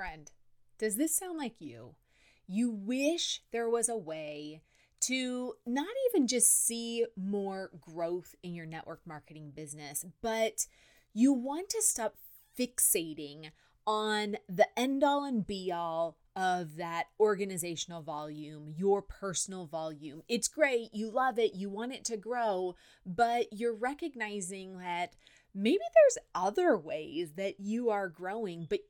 Friend, does this sound like you? You wish there was a way to not even just see more growth in your network marketing business, but you want to stop fixating on the end all and be all of that organizational volume, your personal volume. It's great, you love it, you want it to grow, but you're recognizing that maybe there's other ways that you are growing, but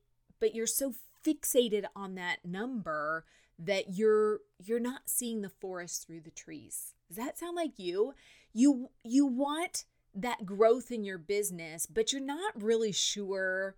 but you're so fixated on that number that you're you're not seeing the forest through the trees. Does that sound like you? You you want that growth in your business, but you're not really sure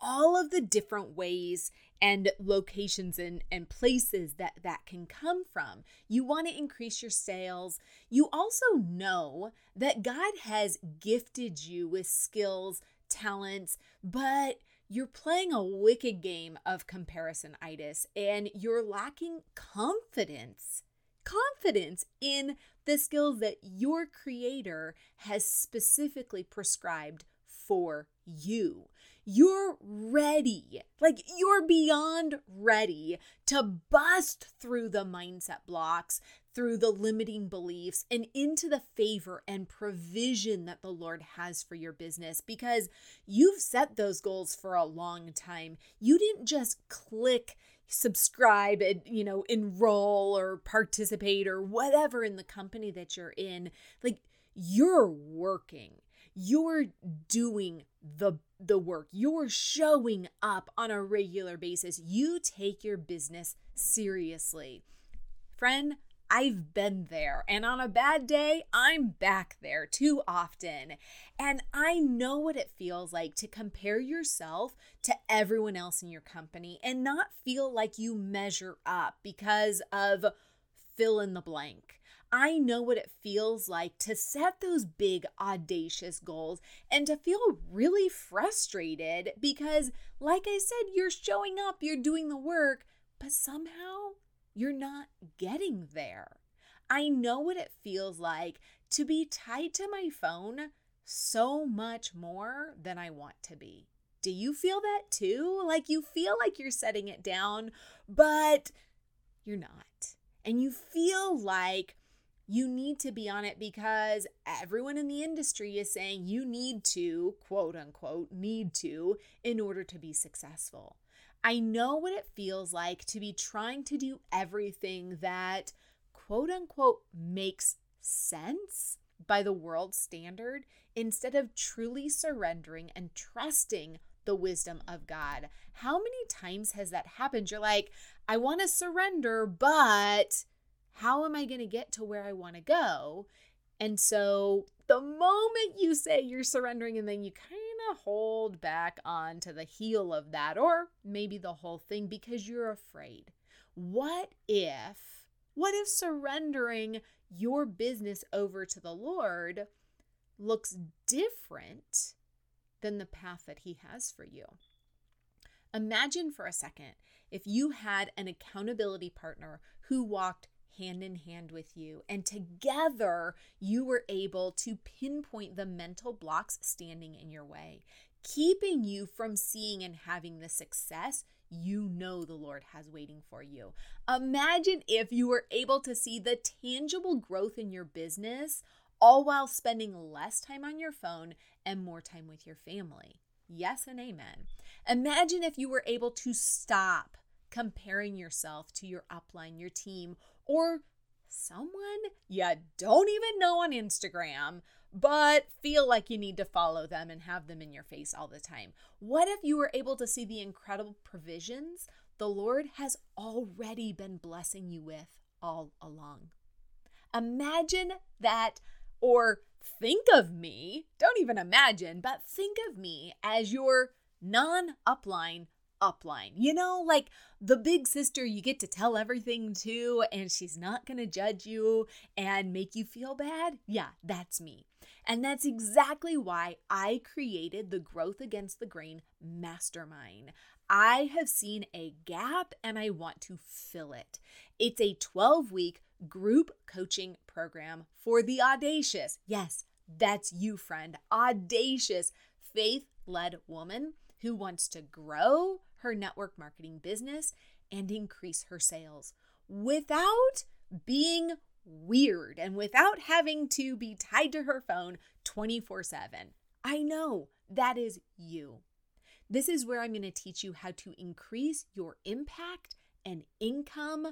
all of the different ways and locations and, and places that that can come from. You want to increase your sales. You also know that God has gifted you with skills, talents, but you're playing a wicked game of comparisonitis and you're lacking confidence. Confidence in the skills that your creator has specifically prescribed for you. You're ready, like you're beyond ready to bust through the mindset blocks, through the limiting beliefs, and into the favor and provision that the Lord has for your business because you've set those goals for a long time. You didn't just click subscribe and you know enroll or participate or whatever in the company that you're in. Like you're working. You're doing the the work. You're showing up on a regular basis. You take your business seriously. Friend I've been there, and on a bad day, I'm back there too often. And I know what it feels like to compare yourself to everyone else in your company and not feel like you measure up because of fill in the blank. I know what it feels like to set those big, audacious goals and to feel really frustrated because, like I said, you're showing up, you're doing the work, but somehow you're not getting there. I know what it feels like to be tied to my phone so much more than I want to be. Do you feel that too? Like you feel like you're setting it down, but you're not. And you feel like you need to be on it because everyone in the industry is saying you need to, quote unquote, need to in order to be successful. I know what it feels like to be trying to do everything that quote unquote makes sense by the world standard instead of truly surrendering and trusting the wisdom of God. How many times has that happened? You're like, I want to surrender, but how am I going to get to where I want to go? And so the moment you say you're surrendering and then you kind of hold back on to the heel of that, or maybe the whole thing because you're afraid. What if, what if surrendering your business over to the Lord looks different than the path that He has for you? Imagine for a second if you had an accountability partner who walked hand in hand with you. And together, you were able to pinpoint the mental blocks standing in your way, keeping you from seeing and having the success you know the Lord has waiting for you. Imagine if you were able to see the tangible growth in your business, all while spending less time on your phone and more time with your family. Yes and amen. Imagine if you were able to stop comparing yourself to your upline, your team, or someone you don't even know on Instagram, but feel like you need to follow them and have them in your face all the time? What if you were able to see the incredible provisions the Lord has already been blessing you with all along? Imagine that, or think of me, don't even imagine, but think of me as your non upline upline. You know, like the big sister you get to tell everything to, and she's not going to judge you and make you feel bad. Yeah, that's me. And that's exactly why I created the Growth Against the Grain Mastermind. I have seen a gap and I want to fill it. It's a 12 week group coaching program for the audacious. Yes, that's you, friend. Audacious, faith led woman who wants to grow her network marketing business and increase her sales without being weird and without having to be tied to her phone 24 7. I know that is you. This is where I'm going to teach you how to increase your impact and income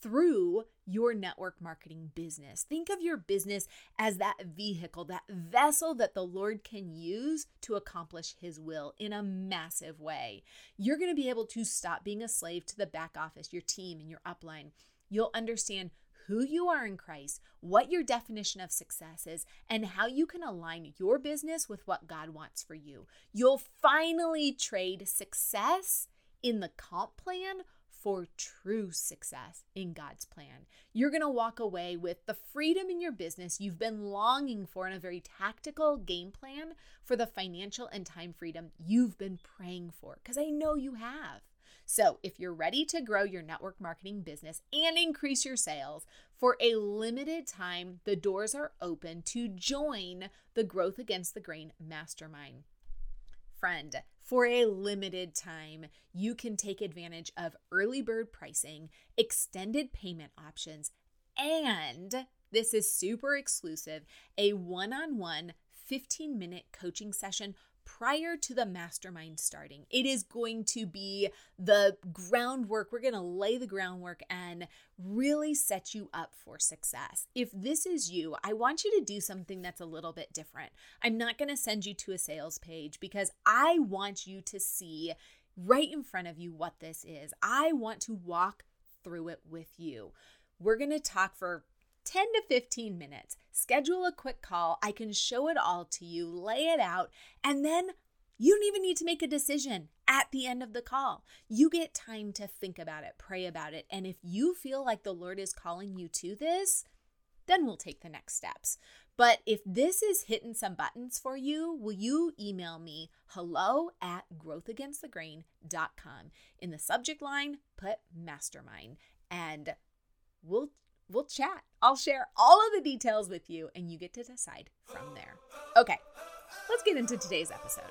through your network marketing business. Think of your business as that vehicle, that vessel that the Lord can use to accomplish His will in a massive way. You're going to be able to stop being a slave to the back office, your team, and your upline. You'll understand who you are in Christ, what your definition of success is, and how you can align your business with what God wants for you. You'll finally trade success in the comp plan for true success in God's plan. You're going to walk away with the freedom in your business you've been longing for in a very tactical game plan for the financial and time freedom you've been praying for, because I know you have. So, if you're ready to grow your network marketing business and increase your sales, for a limited time, the doors are open to join the Growth Against the Grain Mastermind. Friend, for a limited time, you can take advantage of early bird pricing, extended payment options, and this is super exclusive a one on one 15 minute coaching session prior to the mastermind starting. It is going to be the groundwork. We're going to lay the groundwork and really set you up for success. If this is you, I want you to do something that's a little bit different. I'm not going to send you to a sales page because I want you to see right in front of you what this is. I want to walk through it with you. We're going to talk for 10 to 15 minutes. Schedule a quick call. I can show it all to you, lay it out, and then you don't even need to make a decision at the end of the call. You get time to think about it, pray about it. And if you feel like the Lord is calling you to this, then we'll take the next steps. But if this is hitting some buttons for you, will you email me hello at growthagainstthegrain.com? In the subject line, put mastermind and we'll we'll chat. I'll share all of the details with you and you get to decide from there. Okay, let's get into today's episode.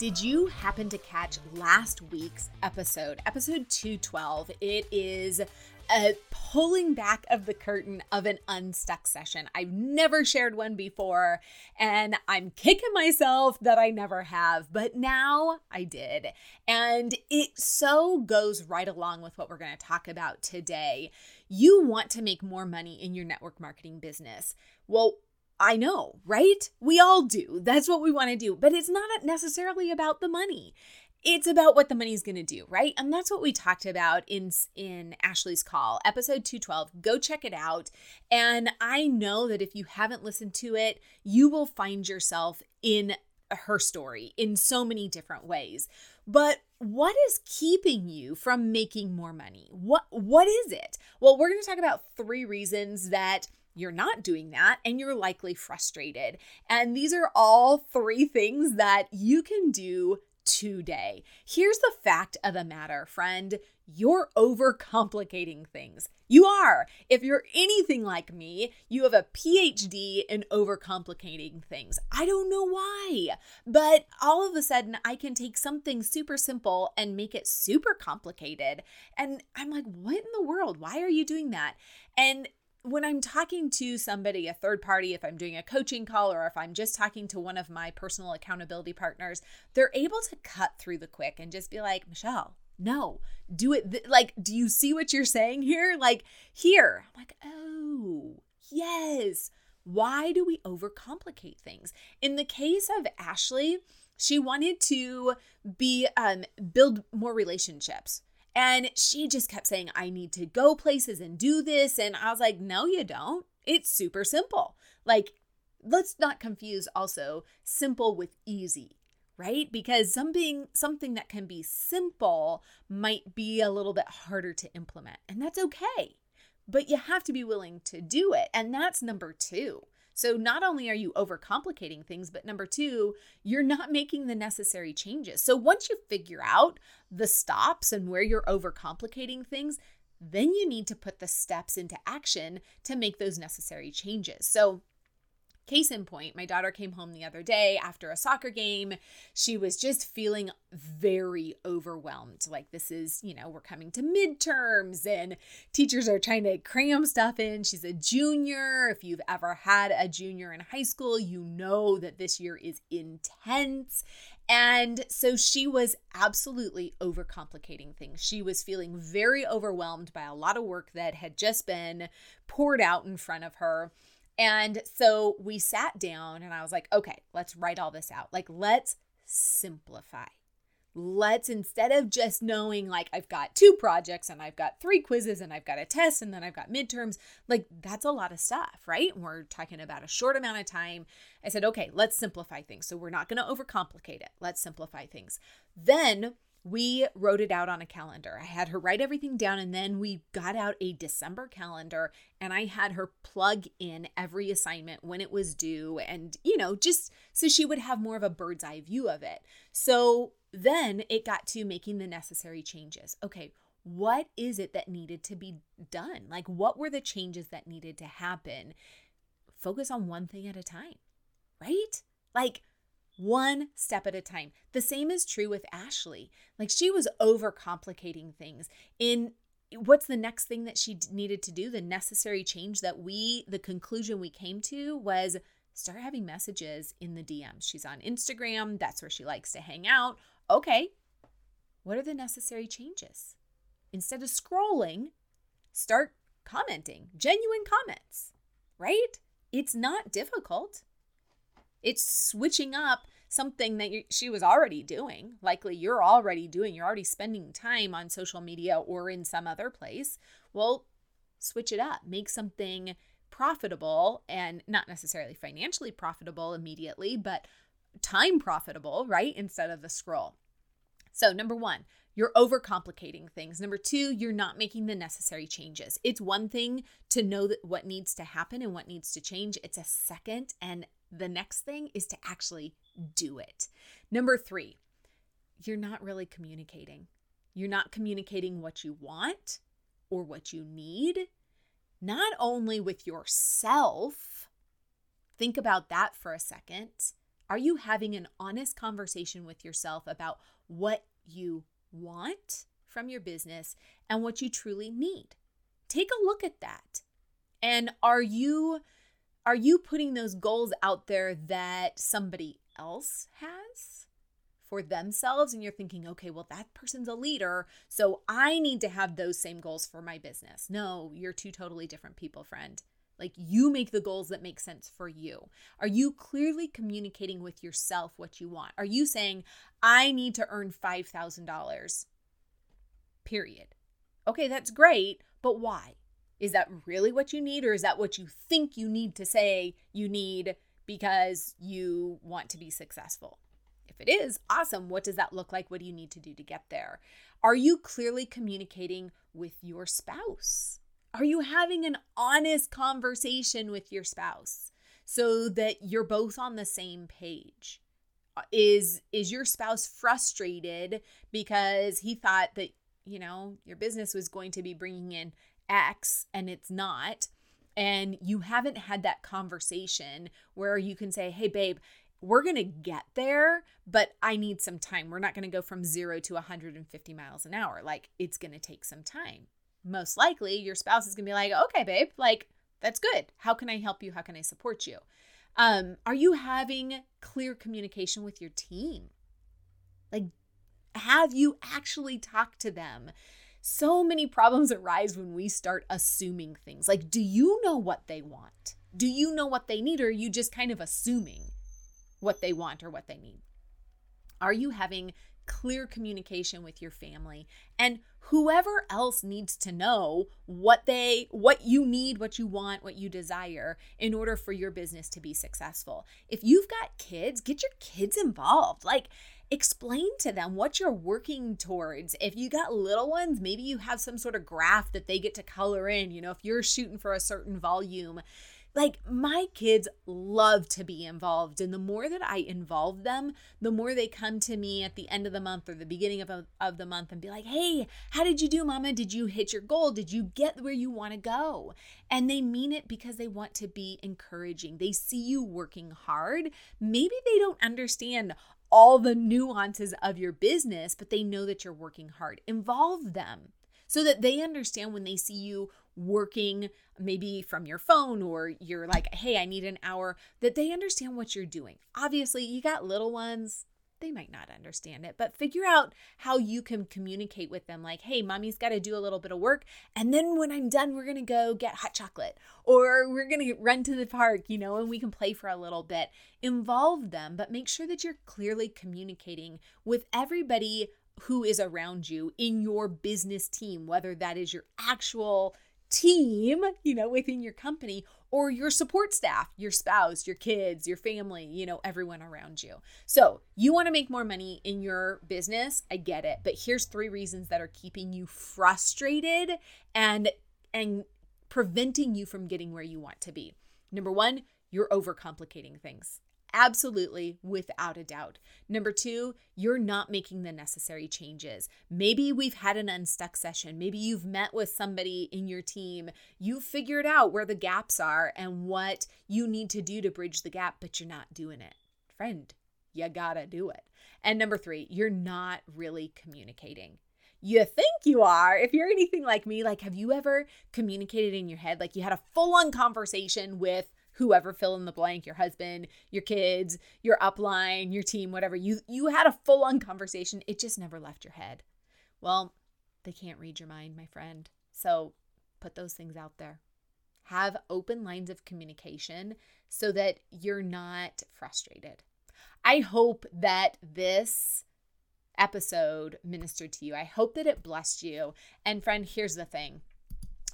Did you happen to catch last week's episode, episode 212? It is a pulling back of the curtain of an unstuck session. I've never shared one before, and I'm kicking myself that I never have, but now I did. And it so goes right along with what we're going to talk about today. You want to make more money in your network marketing business. Well, I know, right? We all do. That's what we want to do. But it's not necessarily about the money. It's about what the money's going to do, right? And that's what we talked about in in Ashley's call, episode 212. Go check it out. And I know that if you haven't listened to it, you will find yourself in her story in so many different ways. But what is keeping you from making more money? What what is it? Well, we're going to talk about three reasons that you're not doing that and you're likely frustrated. And these are all three things that you can do today. Here's the fact of the matter, friend you're overcomplicating things. You are. If you're anything like me, you have a PhD in overcomplicating things. I don't know why, but all of a sudden I can take something super simple and make it super complicated. And I'm like, what in the world? Why are you doing that? And when I'm talking to somebody, a third party, if I'm doing a coaching call or if I'm just talking to one of my personal accountability partners, they're able to cut through the quick and just be like, Michelle, no, do it. Th- like, do you see what you're saying here? Like, here. I'm like, oh, yes. Why do we overcomplicate things? In the case of Ashley, she wanted to be um build more relationships and she just kept saying, I need to go places and do this. And I was like, no, you don't. It's super simple. Like, let's not confuse also simple with easy right because something something that can be simple might be a little bit harder to implement and that's okay but you have to be willing to do it and that's number 2 so not only are you overcomplicating things, but number two, you're not making the necessary changes. So once you figure out the stops and where you're overcomplicating things, then you need to put the steps into action to make those necessary changes. So Case in point, my daughter came home the other day after a soccer game. She was just feeling very overwhelmed. Like, this is, you know, we're coming to midterms and teachers are trying to cram stuff in. She's a junior. If you've ever had a junior in high school, you know that this year is intense. And so she was absolutely overcomplicating things. She was feeling very overwhelmed by a lot of work that had just been poured out in front of her. And so we sat down and I was like, okay, let's write all this out. Like, let's simplify. Let's instead of just knowing like I've got two projects and I've got three quizzes and I've got a test and then I've got midterms, like that's a lot of stuff, right? we're talking about a short amount of time. I said, okay, let's simplify things. So we're not going to overcomplicate it. Let's simplify things. Then we wrote it out on a calendar. I had her write everything down and then we got out a December calendar and I had her plug in every assignment when it was due and, you know, just so she would have more of a bird's eye view of it. So then it got to making the necessary changes. Okay, what is it that needed to be done? Like, what were the changes that needed to happen? Focus on one thing at a time, right? Like, one step at a time. The same is true with Ashley. Like she was overcomplicating things. In what's the next thing that she needed to do? The necessary change that we, the conclusion we came to was start having messages in the DMs. She's on Instagram, that's where she likes to hang out. Okay, what are the necessary changes? Instead of scrolling, start commenting, genuine comments, right? It's not difficult. It's switching up something that you, she was already doing. Likely you're already doing. You're already spending time on social media or in some other place. Well, switch it up. Make something profitable and not necessarily financially profitable immediately, but time profitable, right? Instead of the scroll. So, number one, you're overcomplicating things. Number two, you're not making the necessary changes. It's one thing to know that what needs to happen and what needs to change. It's a second and the next thing is to actually do it. Number three, you're not really communicating. You're not communicating what you want or what you need, not only with yourself. Think about that for a second. Are you having an honest conversation with yourself about what you want from your business and what you truly need? Take a look at that. And are you are you putting those goals out there that somebody else has for themselves? And you're thinking, okay, well, that person's a leader. So I need to have those same goals for my business. No, you're two totally different people, friend. Like you make the goals that make sense for you. Are you clearly communicating with yourself what you want? Are you saying, I need to earn $5,000? Period. Okay, that's great, but why? Is that really what you need, or is that what you think you need to say you need because you want to be successful? If it is, awesome. What does that look like? What do you need to do to get there? Are you clearly communicating with your spouse? Are you having an honest conversation with your spouse so that you're both on the same page? Uh, is is your spouse frustrated because he thought that, you know, your business was going to be bringing in X and it's not? And you haven't had that conversation where you can say, "Hey babe, we're going to get there, but I need some time. We're not going to go from 0 to 150 miles an hour. Like it's going to take some time." Most likely, your spouse is going to be like, "Okay, babe, like that's good. How can I help you? How can I support you?" Um, are you having clear communication with your team? Like, have you actually talked to them? So many problems arise when we start assuming things. Like, do you know what they want? Do you know what they need? Or are you just kind of assuming what they want or what they need? Are you having clear communication with your family and whoever else needs to know what they what you need what you want what you desire in order for your business to be successful if you've got kids get your kids involved like explain to them what you're working towards. If you got little ones maybe you have some sort of graph that they get to color in you know if you're shooting for a certain volume. Like my kids love to be involved and the more that i involve them the more they come to me at the end of the month or the beginning of, of the month and be like hey how did you do mama? Did you hit your goal? Did you get where you want to go? And they mean it because they want to be encouraging. They see you working hard. Maybe they don't understand all the nuances of your business but they know that you're working hard involve them so that they understand when they see you working maybe from your phone or you're like, hey, I need an hour, that they understand what you're doing. Obviously, you got little ones, they might not understand it, but figure out how you can communicate with them like, hey, mommy's got to do a little bit of work. And then when I'm done, we're going to go get hot chocolate or we're going to run to the park, you know, and we can play for a little bit. Involve them, but make sure that you're clearly communicating with everybody who is around you in your business team, whether that is your actual team, you know, within your company or your support staff, your spouse, your kids, your family, you know, everyone around you. So, you want to make more money in your business? I get it, but here's three reasons that are keeping you frustrated and and preventing you from getting where you want to be. Number 1, you're overcomplicating things. Absolutely, without a doubt. Number two, you're not making the necessary changes. Maybe we've had an unstuck session. Maybe you've met with somebody in your team. You've figured out where the gaps are and what you need to do to bridge the gap, but you're not doing it. Friend, you gotta do it. And number three, you're not really communicating. You think you are. If you're anything like me, like, have you ever communicated in your head? Like, you had a full on conversation with whoever fill in the blank your husband your kids your upline your team whatever. You you had a full on conversation. It just never left your head. Well they can't read your mind my friend. So put those things out there. Have open lines of communication so that you're not frustrated. I hope that this episode ministered to you. I hope that it blessed you. And friend here's the thing.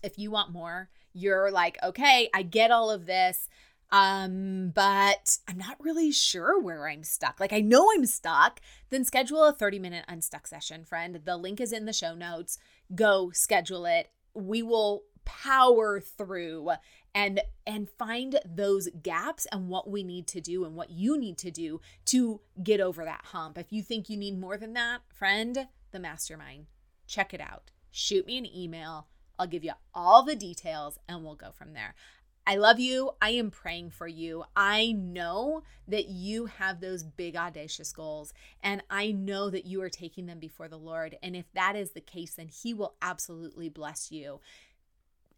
If you want more you're like, okay, I get all of this. Um, but I'm not really sure where I'm stuck. Like I know I'm stuck, then schedule a 30 minute unstuck session, friend. The link is in the show notes. Go schedule it. We will power through and and find those gaps and what we need to do and what you need to do to get over that hump. If you think you need more than that, friend, the mastermind. Check it out. Shoot me an email I'll give you all the details and we'll go from there. I love you. I am praying for you. I know that you have those big, audacious goals, and I know that you are taking them before the Lord. And if that is the case, then He will absolutely bless you.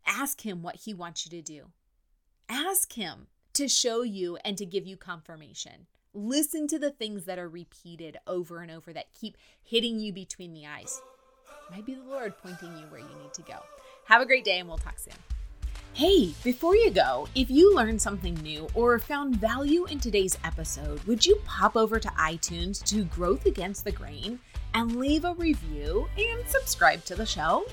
Ask Him what He wants you to do. Ask Him to show you and to give you confirmation. Listen to the things that are repeated over and over that keep hitting you between the eyes. It Might be the Lord pointing you where you need to go. Have a great day and we'll talk soon. Hey, before you go, if you learned something new or found value in today's episode, would you pop over to iTunes to Growth Against the Grain and leave a review and subscribe to the show?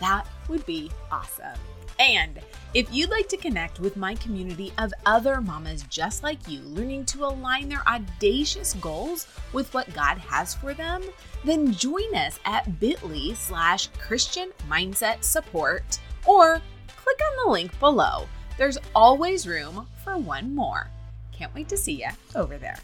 That would be awesome. And if you'd like to connect with my community of other mamas just like you, learning to align their audacious goals with what God has for them, then join us at bit.ly slash Christian Mindset Support or click on the link below. There's always room for one more. Can't wait to see you over there.